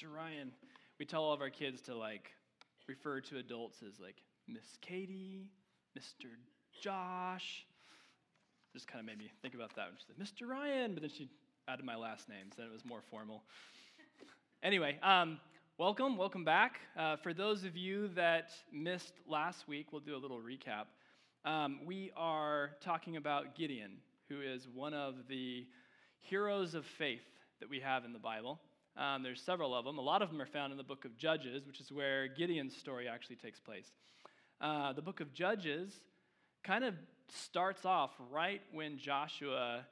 Mr. Ryan. We tell all of our kids to like refer to adults as like Miss Katie, Mr. Josh. Just kind of made me think about that. She said, Mr. Ryan, but then she added my last name, so it was more formal. anyway, um, welcome, welcome back. Uh, for those of you that missed last week, we'll do a little recap. Um, we are talking about Gideon, who is one of the heroes of faith that we have in the Bible. Um, there's several of them. A lot of them are found in the book of Judges, which is where Gideon's story actually takes place. Uh, the book of Judges kind of starts off right when Joshua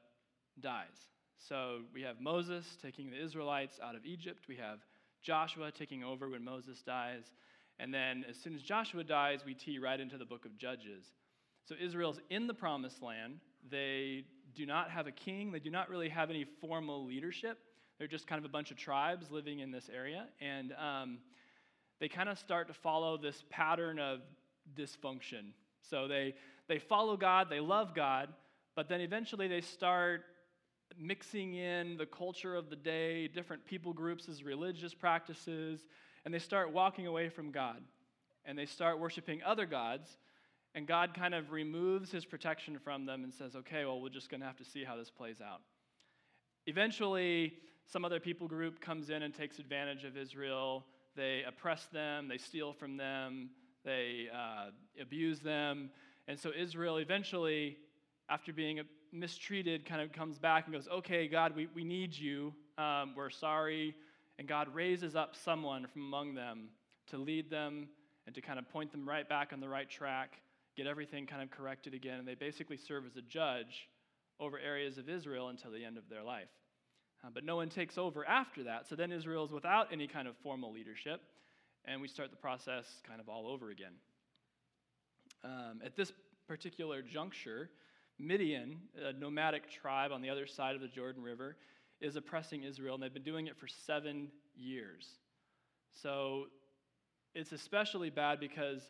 dies. So we have Moses taking the Israelites out of Egypt. We have Joshua taking over when Moses dies. And then as soon as Joshua dies, we tee right into the book of Judges. So Israel's in the promised land. They do not have a king, they do not really have any formal leadership. They're just kind of a bunch of tribes living in this area. And um, they kind of start to follow this pattern of dysfunction so they, they follow God, they love God, but then eventually they start mixing in the culture of the day, different people groups as religious practices, and they start walking away from God. And they start worshiping other gods, and God kind of removes his protection from them and says, okay, well, we're just going to have to see how this plays out. Eventually, some other people group comes in and takes advantage of Israel. They oppress them, they steal from them, they uh, abuse them. And so Israel eventually, after being mistreated, kind of comes back and goes, Okay, God, we, we need you. Um, we're sorry. And God raises up someone from among them to lead them and to kind of point them right back on the right track, get everything kind of corrected again. And they basically serve as a judge over areas of Israel until the end of their life. Uh, but no one takes over after that. So then Israel is without any kind of formal leadership and we start the process kind of all over again. Um, at this particular juncture, Midian, a nomadic tribe on the other side of the Jordan River, is oppressing Israel, and they've been doing it for seven years. So it's especially bad because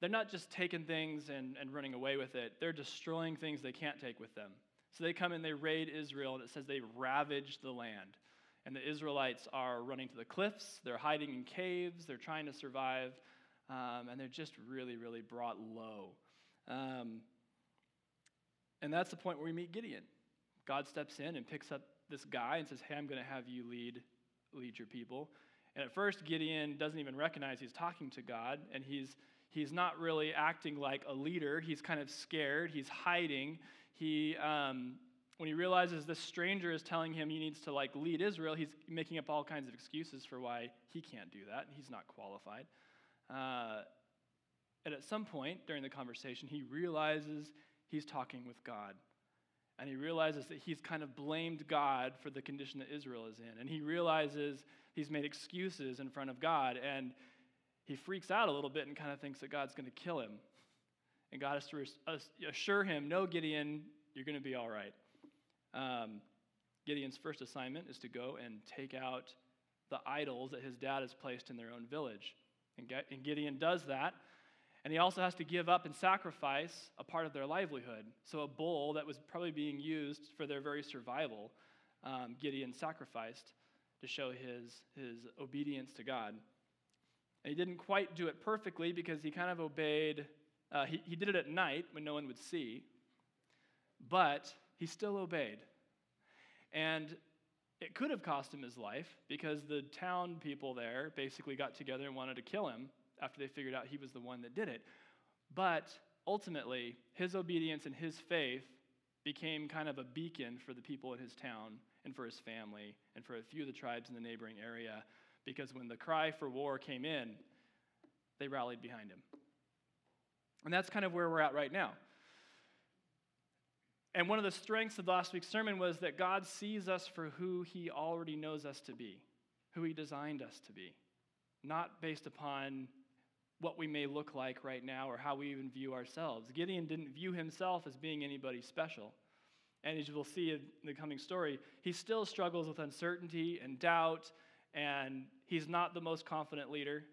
they're not just taking things and, and running away with it, they're destroying things they can't take with them. So they come and they raid Israel, and it says they ravage the land. And the Israelites are running to the cliffs, they're hiding in caves, they're trying to survive, um, and they're just really, really brought low. Um, and that's the point where we meet Gideon. God steps in and picks up this guy and says, Hey, I'm going to have you lead, lead your people. And at first, Gideon doesn't even recognize he's talking to God, and he's, he's not really acting like a leader. He's kind of scared, he's hiding. He, um, when he realizes this stranger is telling him he needs to like lead Israel, he's making up all kinds of excuses for why he can't do that. He's not qualified. Uh, and at some point during the conversation, he realizes he's talking with God. And he realizes that he's kind of blamed God for the condition that Israel is in. And he realizes he's made excuses in front of God. And he freaks out a little bit and kind of thinks that God's going to kill him. And God has to assure him, No, Gideon, you're going to be all right. Um, Gideon's first assignment is to go and take out the idols that his dad has placed in their own village. And, and Gideon does that. And he also has to give up and sacrifice a part of their livelihood. So, a bull that was probably being used for their very survival, um, Gideon sacrificed to show his, his obedience to God. And he didn't quite do it perfectly because he kind of obeyed, uh, he, he did it at night when no one would see. But he still obeyed. And it could have cost him his life because the town people there basically got together and wanted to kill him after they figured out he was the one that did it. But ultimately, his obedience and his faith became kind of a beacon for the people in his town and for his family and for a few of the tribes in the neighboring area because when the cry for war came in, they rallied behind him. And that's kind of where we're at right now. And one of the strengths of last week's sermon was that God sees us for who He already knows us to be, who He designed us to be, not based upon what we may look like right now or how we even view ourselves. Gideon didn't view himself as being anybody special. And as you will see in the coming story, he still struggles with uncertainty and doubt, and he's not the most confident leader.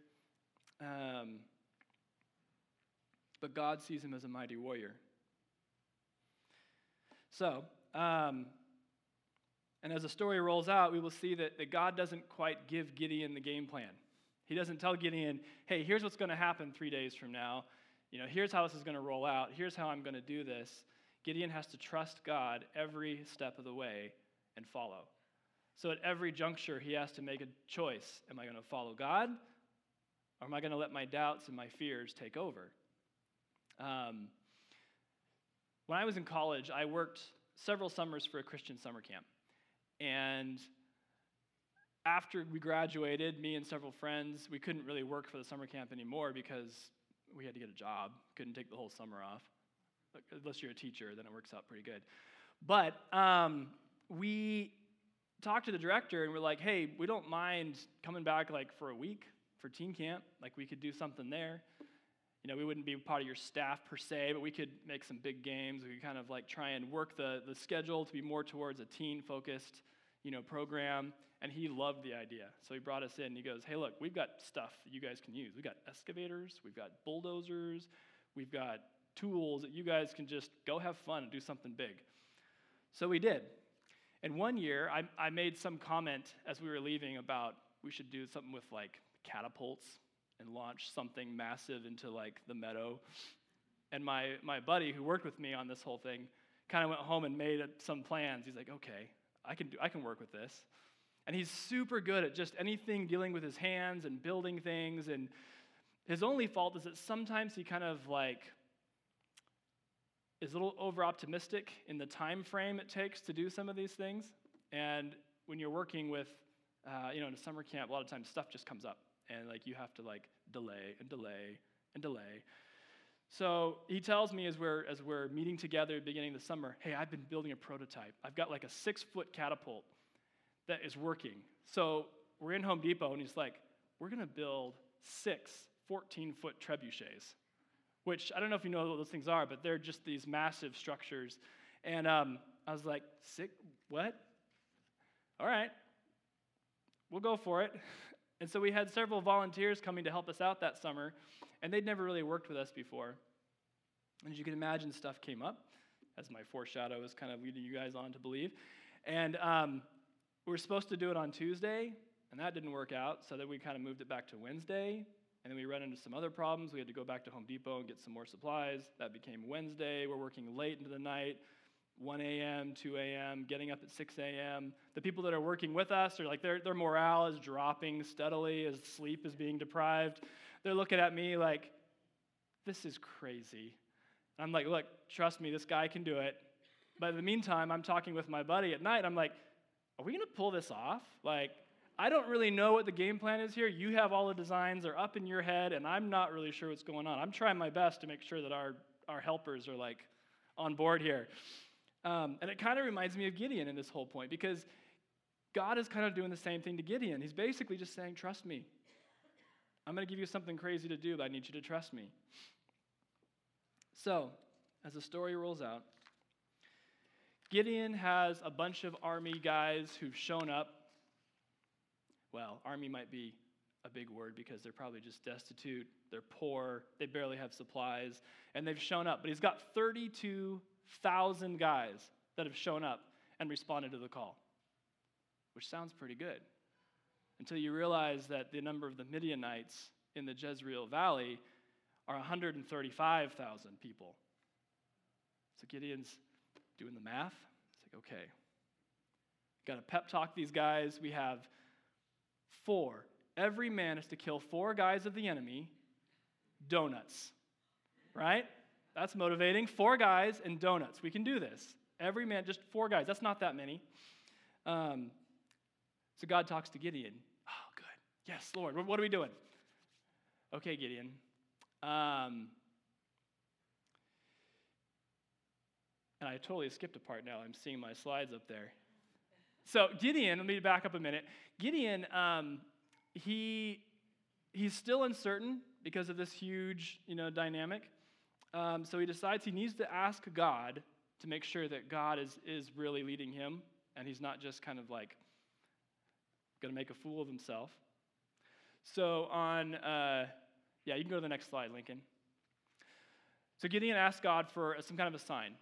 Um, but God sees him as a mighty warrior. So, um, And as the story rolls out, we will see that, that God doesn't quite give Gideon the game plan. He doesn't tell Gideon, hey, here's what's going to happen three days from now. You know, here's how this is going to roll out. Here's how I'm going to do this. Gideon has to trust God every step of the way and follow. So at every juncture, he has to make a choice. Am I going to follow God? Or am I going to let my doubts and my fears take over? Um, when I was in college, I worked several summers for a Christian summer camp. And after we graduated, me and several friends, we couldn't really work for the summer camp anymore because we had to get a job. Couldn't take the whole summer off. Unless you're a teacher, then it works out pretty good. But um, we talked to the director and we're like, hey, we don't mind coming back like for a week for teen camp. Like we could do something there. You know, we wouldn't be part of your staff per se, but we could make some big games. We could kind of like try and work the, the schedule to be more towards a teen focused, you know, program. And he loved the idea. So he brought us in and he goes, Hey, look, we've got stuff that you guys can use. We've got excavators, we've got bulldozers, we've got tools that you guys can just go have fun and do something big. So we did. And one year, I, I made some comment as we were leaving about we should do something with like catapults and launch something massive into like the meadow. And my, my buddy who worked with me on this whole thing kind of went home and made some plans. He's like, okay, I can, do, I can work with this. And he's super good at just anything dealing with his hands and building things. And his only fault is that sometimes he kind of like is a little over optimistic in the time frame it takes to do some of these things. And when you're working with, uh, you know, in a summer camp, a lot of times stuff just comes up, and like you have to like delay and delay and delay. So he tells me as we're as we're meeting together beginning the summer, hey, I've been building a prototype. I've got like a six foot catapult that is working. So we're in Home Depot, and he's like, we're gonna build six 14 foot trebuchets which I don't know if you know what those things are, but they're just these massive structures. And um, I was like, sick, what? All right, we'll go for it. And so we had several volunteers coming to help us out that summer, and they'd never really worked with us before. And as you can imagine, stuff came up, as my foreshadow is kind of leading you guys on to believe. And um, we were supposed to do it on Tuesday, and that didn't work out, so then we kind of moved it back to Wednesday. And then we ran into some other problems. We had to go back to Home Depot and get some more supplies. That became Wednesday. We're working late into the night, 1 a.m., 2 a.m., getting up at 6 a.m. The people that are working with us are like, their, their morale is dropping steadily as sleep is being deprived. They're looking at me like, this is crazy. And I'm like, look, trust me, this guy can do it. But in the meantime, I'm talking with my buddy at night. I'm like, are we going to pull this off? Like, I don't really know what the game plan is here. You have all the designs, they're up in your head, and I'm not really sure what's going on. I'm trying my best to make sure that our, our helpers are like on board here. Um, and it kind of reminds me of Gideon in this whole point because God is kind of doing the same thing to Gideon. He's basically just saying, Trust me. I'm going to give you something crazy to do, but I need you to trust me. So, as the story rolls out, Gideon has a bunch of army guys who've shown up well, army might be a big word because they're probably just destitute, they're poor, they barely have supplies, and they've shown up. But he's got 32,000 guys that have shown up and responded to the call, which sounds pretty good. Until you realize that the number of the Midianites in the Jezreel Valley are 135,000 people. So Gideon's doing the math. It's like, okay, got to pep talk these guys. We have Four. Every man is to kill four guys of the enemy, donuts. Right? That's motivating. Four guys and donuts. We can do this. Every man, just four guys. That's not that many. Um, so God talks to Gideon. Oh, good. Yes, Lord. What are we doing? Okay, Gideon. Um, and I totally skipped a part now. I'm seeing my slides up there. So Gideon, let me back up a minute. Gideon, um, he he's still uncertain because of this huge, you know, dynamic. Um, so he decides he needs to ask God to make sure that God is is really leading him, and he's not just kind of like going to make a fool of himself. So on, uh, yeah, you can go to the next slide, Lincoln. So Gideon asks God for some kind of a sign.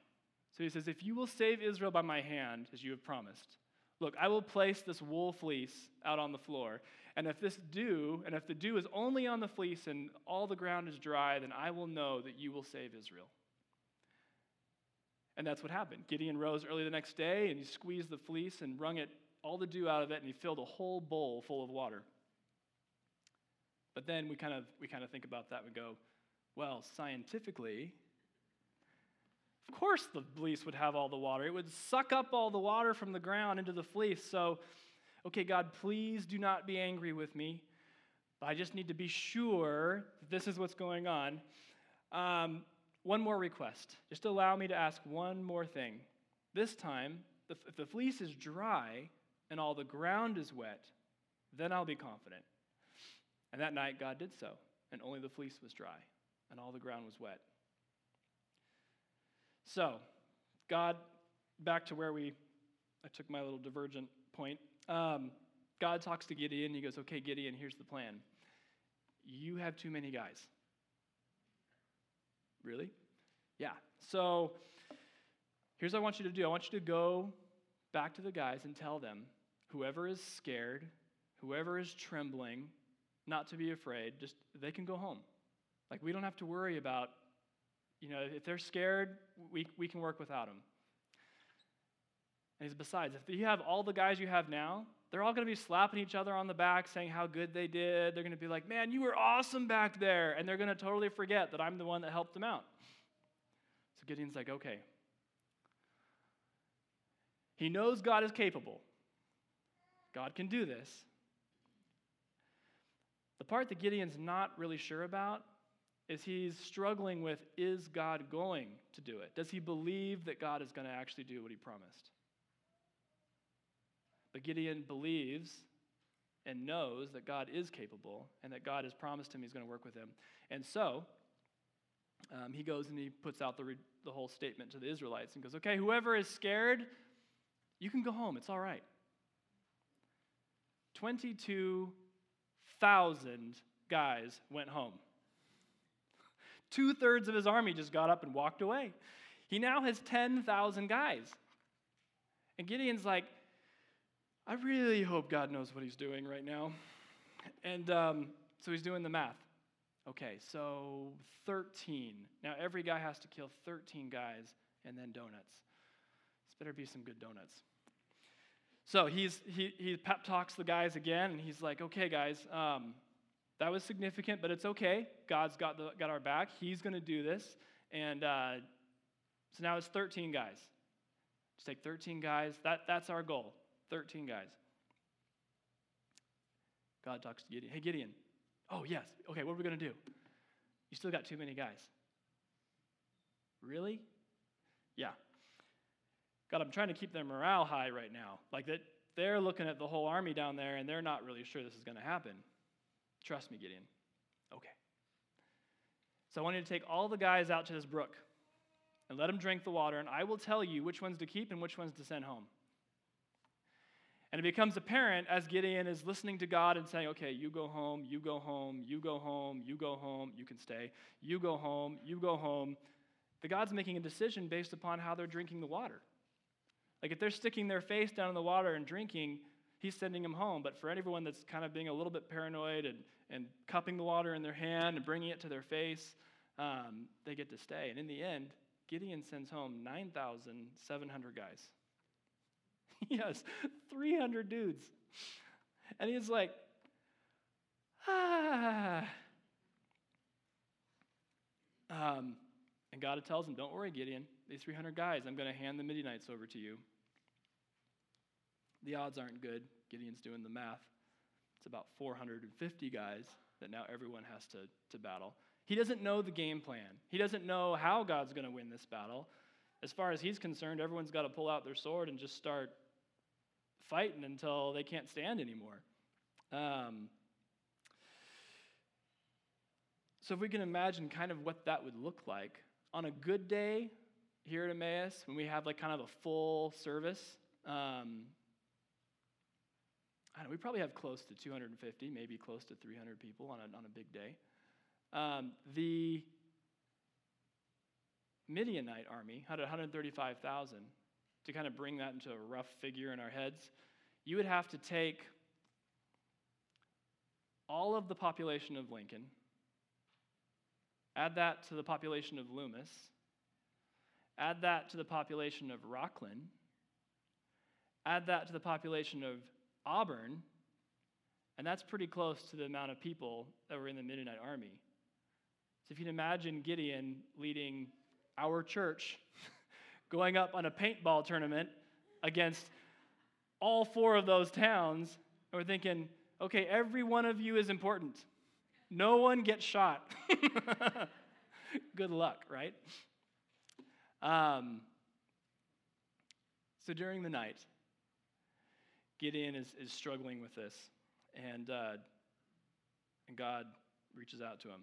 So he says, If you will save Israel by my hand, as you have promised, Look, I will place this wool fleece out on the floor, and if this dew, and if the dew is only on the fleece and all the ground is dry, then I will know that you will save Israel. And that's what happened. Gideon rose early the next day and he squeezed the fleece and wrung it all the dew out of it and he filled a whole bowl full of water. But then we kind of we kind of think about that and go, well, scientifically, of course the fleece would have all the water. It would suck up all the water from the ground into the fleece. So, okay, God, please do not be angry with me. But I just need to be sure that this is what's going on. Um, one more request. Just allow me to ask one more thing. This time, if the fleece is dry and all the ground is wet, then I'll be confident. And that night, God did so, and only the fleece was dry, and all the ground was wet. So, God, back to where we, I took my little divergent point. Um, God talks to Gideon. He goes, Okay, Gideon, here's the plan. You have too many guys. Really? Yeah. So here's what I want you to do I want you to go back to the guys and tell them whoever is scared, whoever is trembling, not to be afraid, just they can go home. Like we don't have to worry about, you know, if they're scared, we, we can work without them. And he's besides, if you have all the guys you have now, they're all going to be slapping each other on the back, saying how good they did. They're going to be like, man, you were awesome back there. And they're going to totally forget that I'm the one that helped them out. So Gideon's like, okay. He knows God is capable. God can do this. The part that Gideon's not really sure about is he's struggling with is God going to do it? Does he believe that God is going to actually do what he promised? But Gideon believes and knows that God is capable and that God has promised him he's going to work with him. And so, um, he goes and he puts out the, re- the whole statement to the Israelites and goes, Okay, whoever is scared, you can go home. It's all right. 22,000 guys went home. Two thirds of his army just got up and walked away. He now has 10,000 guys. And Gideon's like, I really hope God knows what he's doing right now. And um, so he's doing the math. Okay, so 13. Now every guy has to kill 13 guys and then donuts. This better be some good donuts. So he's, he, he pep talks the guys again, and he's like, okay, guys, um, that was significant, but it's okay. God's got, the, got our back. He's going to do this. And uh, so now it's 13 guys. Just take 13 guys. That, that's our goal 13 guys. God talks to Gideon. Hey, Gideon, Oh, yes. Okay, what are we going to do? You still got too many guys. Really? Yeah. God, I'm trying to keep their morale high right now. Like that they're looking at the whole army down there and they're not really sure this is going to happen. Trust me, Gideon. Okay. So I want you to take all the guys out to this brook and let them drink the water, and I will tell you which ones to keep and which ones to send home. And it becomes apparent as Gideon is listening to God and saying, okay, you go home, you go home, you go home, you go home, you can stay, you go home, you go home. The God's making a decision based upon how they're drinking the water. Like if they're sticking their face down in the water and drinking, he's sending them home. But for everyone that's kind of being a little bit paranoid and, and cupping the water in their hand and bringing it to their face, um, they get to stay. And in the end, Gideon sends home 9,700 guys. has 300 dudes. And he's like, ah. Um, and God tells him, Don't worry, Gideon. These 300 guys, I'm going to hand the Midianites over to you. The odds aren't good. Gideon's doing the math. It's about 450 guys that now everyone has to, to battle. He doesn't know the game plan, he doesn't know how God's going to win this battle. As far as he's concerned, everyone's got to pull out their sword and just start fighting until they can't stand anymore. Um, so, if we can imagine kind of what that would look like on a good day here at Emmaus, when we have like kind of a full service, um, I don't know, we probably have close to 250, maybe close to 300 people on a, on a big day. Um, the Midianite army had 135,000 to kind of bring that into a rough figure in our heads. you would have to take all of the population of Lincoln, add that to the population of Loomis, add that to the population of Rocklin, add that to the population of Auburn, and that's pretty close to the amount of people that were in the Midianite army. So if you can imagine Gideon leading our church going up on a paintball tournament against all four of those towns, and we're thinking, okay, every one of you is important. No one gets shot. Good luck, right? Um, so during the night, Gideon is, is struggling with this, and, uh, and God reaches out to him.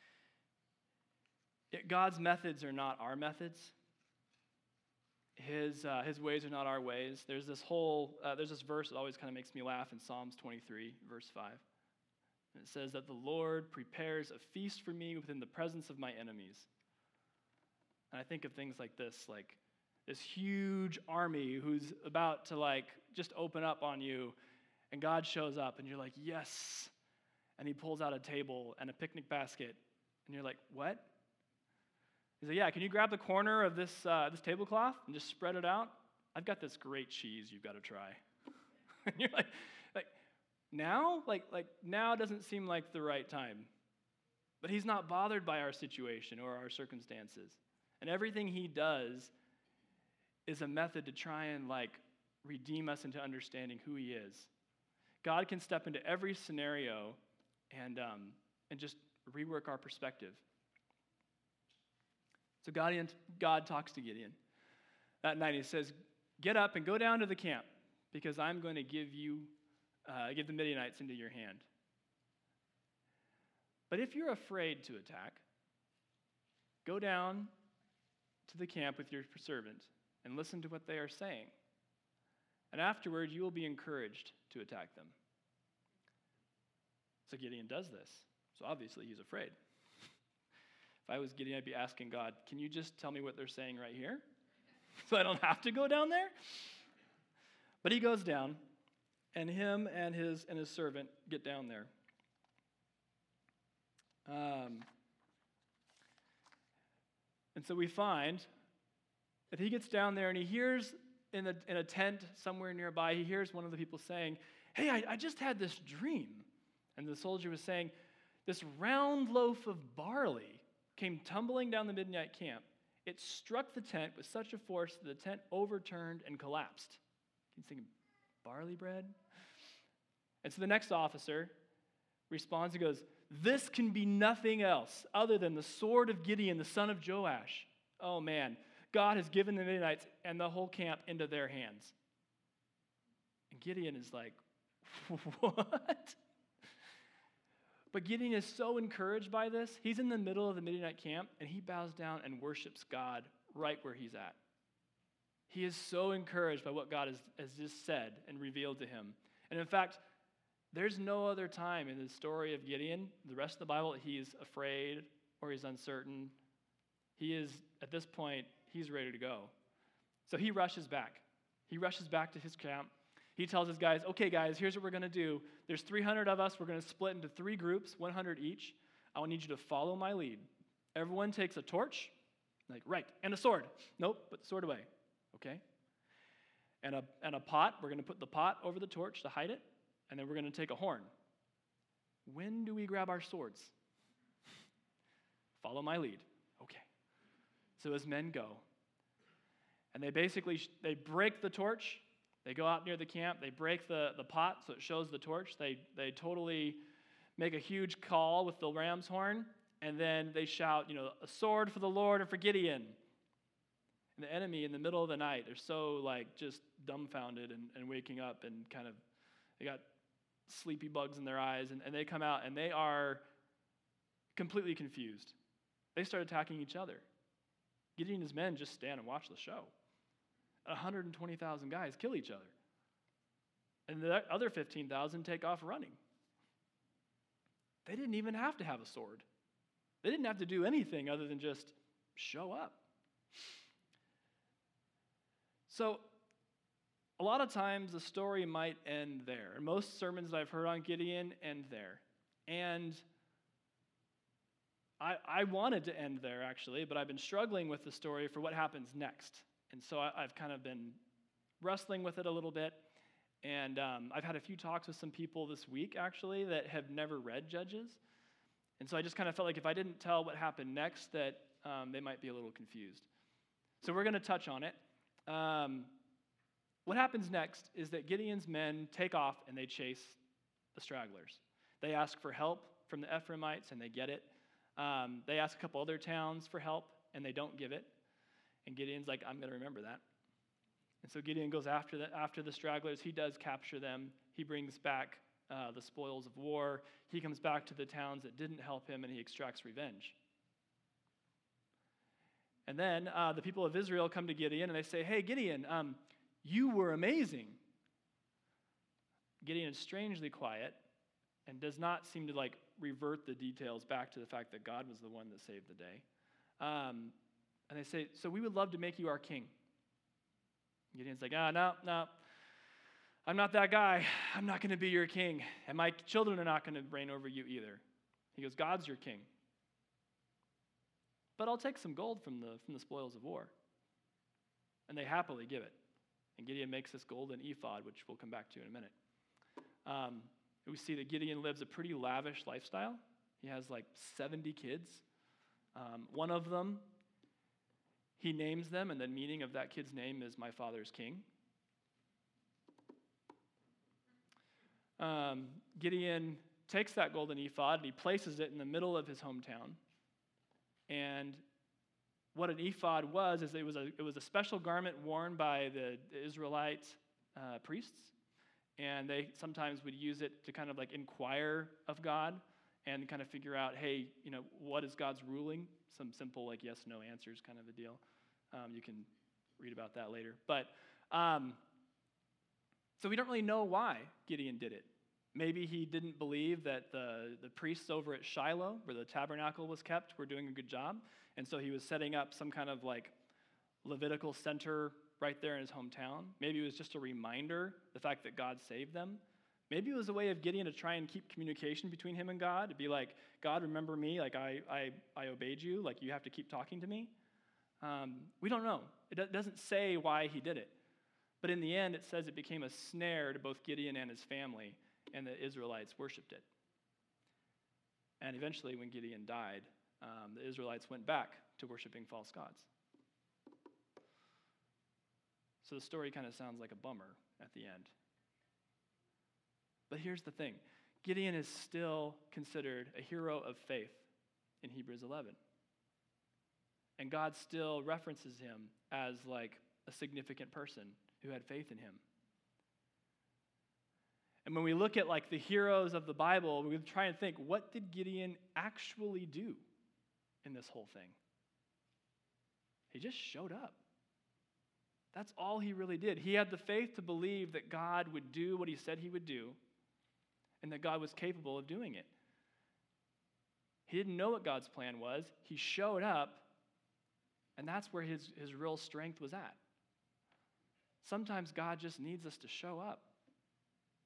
It, God's methods are not our methods. His, uh, his ways are not our ways. There's this whole, uh, there's this verse that always kind of makes me laugh in Psalms 23, verse 5. And it says that the Lord prepares a feast for me within the presence of my enemies. And I think of things like this, like this huge army who's about to like just open up on you, and God shows up, and you're like, yes. And he pulls out a table and a picnic basket, and you're like, what? He said, Yeah, can you grab the corner of this, uh, this tablecloth and just spread it out? I've got this great cheese you've got to try. and you're like, like, now? Like, like, now doesn't seem like the right time. But he's not bothered by our situation or our circumstances. And everything he does is a method to try and like redeem us into understanding who he is. God can step into every scenario and, um, and just rework our perspective. So God, God talks to Gideon that night. He says, Get up and go down to the camp because I'm going to give you, uh, give the Midianites into your hand. But if you're afraid to attack, go down to the camp with your servant and listen to what they are saying. And afterward, you will be encouraged to attack them. So Gideon does this. So obviously, he's afraid. If I was Gideon, I'd be asking God, can you just tell me what they're saying right here? so I don't have to go down there? But he goes down, and him and his and his servant get down there. Um, and so we find that he gets down there and he hears in a, in a tent somewhere nearby, he hears one of the people saying, Hey, I, I just had this dream. And the soldier was saying, This round loaf of barley came tumbling down the Midianite camp. It struck the tent with such a force that the tent overturned and collapsed. He's thinking, barley bread? And so the next officer responds and goes, This can be nothing else other than the sword of Gideon, the son of Joash. Oh man, God has given the Midianites and the whole camp into their hands. And Gideon is like, What? But Gideon is so encouraged by this. He's in the middle of the Midianite camp and he bows down and worships God right where he's at. He is so encouraged by what God has, has just said and revealed to him. And in fact, there's no other time in the story of Gideon, the rest of the Bible, he's afraid or he's uncertain. He is, at this point, he's ready to go. So he rushes back. He rushes back to his camp he tells his guys, okay, guys, here's what we're going to do. There's 300 of us. We're going to split into three groups, 100 each. I need you to follow my lead. Everyone takes a torch, like, right, and a sword. Nope, put the sword away, okay? And a, and a pot. We're going to put the pot over the torch to hide it, and then we're going to take a horn. When do we grab our swords? Follow my lead. Okay. So as men go, and they basically they break the torch they go out near the camp, they break the, the pot so it shows the torch. They, they totally make a huge call with the ram's horn, and then they shout, you know, a sword for the Lord and for Gideon. And the enemy in the middle of the night, they're so like just dumbfounded and, and waking up and kind of, they got sleepy bugs in their eyes, and, and they come out and they are completely confused. They start attacking each other. Gideon and his men just stand and watch the show. 120,000 guys kill each other. And the other 15,000 take off running. They didn't even have to have a sword, they didn't have to do anything other than just show up. So, a lot of times the story might end there. Most sermons that I've heard on Gideon end there. And I, I wanted to end there actually, but I've been struggling with the story for what happens next. And so I, have kind of been wrestling with it a little bit. And um, I've had a few talks with some people this week actually that have never read Judges. And so I just kind of felt like if I didn't tell what happened next, that um, they might be a little confused. So we're going to touch on it. Um, what happens next is that Gideon's men take off and they chase the stragglers. They ask for help from the Ephraimites and they get it. Um, they ask a couple other towns for help and they don't give it. And Gideon's like, I'm going to remember that. And so Gideon goes after the, after the stragglers. He does capture them. He brings back uh, the spoils of war. He comes back to the towns that didn't help him and he extracts revenge. And then uh, the people of Israel come to Gideon and they say, Hey, Gideon, um, you were amazing. Gideon is strangely quiet and does not seem to like revert the details back to the fact that God was the one that saved the day. Um, and they say, So we would love to make you our king. Gideon's like, Ah, oh, no, no. I'm not that guy. I'm not going to be your king. And my children are not going to reign over you either. He goes, God's your king. But I'll take some gold from the, from the spoils of war. And they happily give it. And Gideon makes this golden ephod, which we'll come back to in a minute. Um, we see that Gideon lives a pretty lavish lifestyle. He has like 70 kids. Um, one of them, he names them, and the meaning of that kid's name is My Father's King. Um, Gideon takes that golden ephod and he places it in the middle of his hometown. And what an ephod was is it was a, it was a special garment worn by the Israelite uh, priests, and they sometimes would use it to kind of like inquire of God and kind of figure out, hey, you know, what is God's ruling? Some simple like yes no answers kind of a deal. Um, you can read about that later, but um, so we don't really know why Gideon did it. Maybe he didn't believe that the, the priests over at Shiloh, where the tabernacle was kept, were doing a good job. And so he was setting up some kind of like Levitical center right there in his hometown. Maybe it was just a reminder, the fact that God saved them. Maybe it was a way of Gideon to try and keep communication between him and God, to be like, God, remember me, like I, I, I obeyed you, like you have to keep talking to me. Um, we don't know. It doesn't say why he did it. But in the end, it says it became a snare to both Gideon and his family and the Israelites worshiped it. And eventually, when Gideon died, um, the Israelites went back to worshiping false gods. So the story kind of sounds like a bummer at the end. But here's the thing Gideon is still considered a hero of faith in Hebrews 11. And God still references him as like a significant person who had faith in him. And when we look at like the heroes of the Bible, we try and think, what did Gideon actually do in this whole thing? He just showed up. That's all he really did. He had the faith to believe that God would do what he said he would do and that God was capable of doing it. He didn't know what God's plan was. He showed up, and that's where his, his real strength was at. Sometimes God just needs us to show up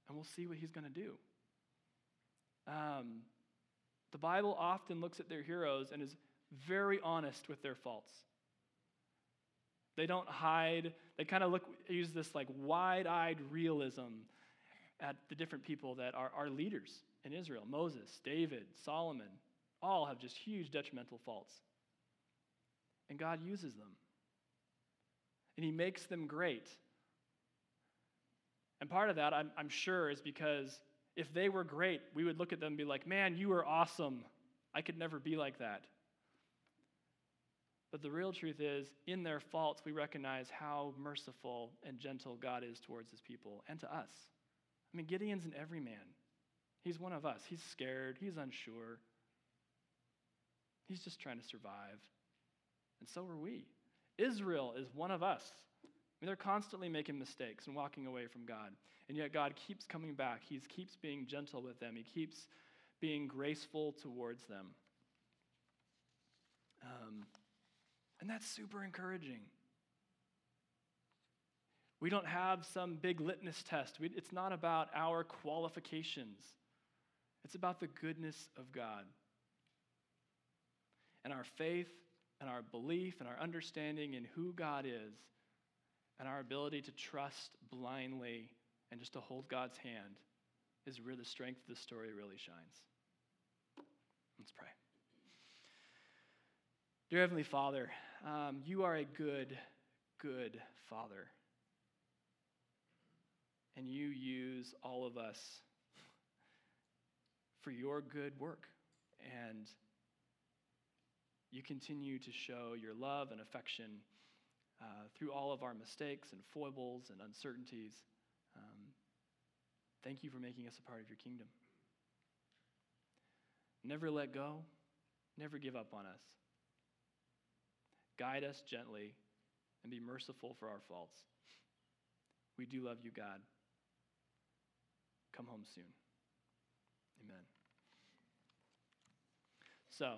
and we'll see what he's going to do. Um, the Bible often looks at their heroes and is very honest with their faults. They don't hide. They kind of look use this like wide-eyed realism at the different people that are our leaders in Israel. Moses, David, Solomon, all have just huge detrimental faults. And God uses them. And he makes them great. And part of that, I'm, I'm sure, is because if they were great, we would look at them and be like, man, you are awesome. I could never be like that. But the real truth is, in their faults, we recognize how merciful and gentle God is towards his people and to us. I mean, Gideon's an everyman. He's one of us. He's scared, he's unsure. He's just trying to survive. And so are we. Israel is one of us I mean, they're constantly making mistakes and walking away from God. And yet God keeps coming back. He keeps being gentle with them, He keeps being graceful towards them. Um, and that's super encouraging. We don't have some big litmus test. We, it's not about our qualifications, it's about the goodness of God. And our faith and our belief and our understanding in who God is and our ability to trust blindly and just to hold God's hand is where the strength of the story really shines. Let's pray. Dear Heavenly Father, um, you are a good, good Father. And you use all of us for your good work. And you continue to show your love and affection uh, through all of our mistakes and foibles and uncertainties. Um, thank you for making us a part of your kingdom. Never let go, never give up on us. Guide us gently and be merciful for our faults. We do love you, God. Come home soon. Amen. So,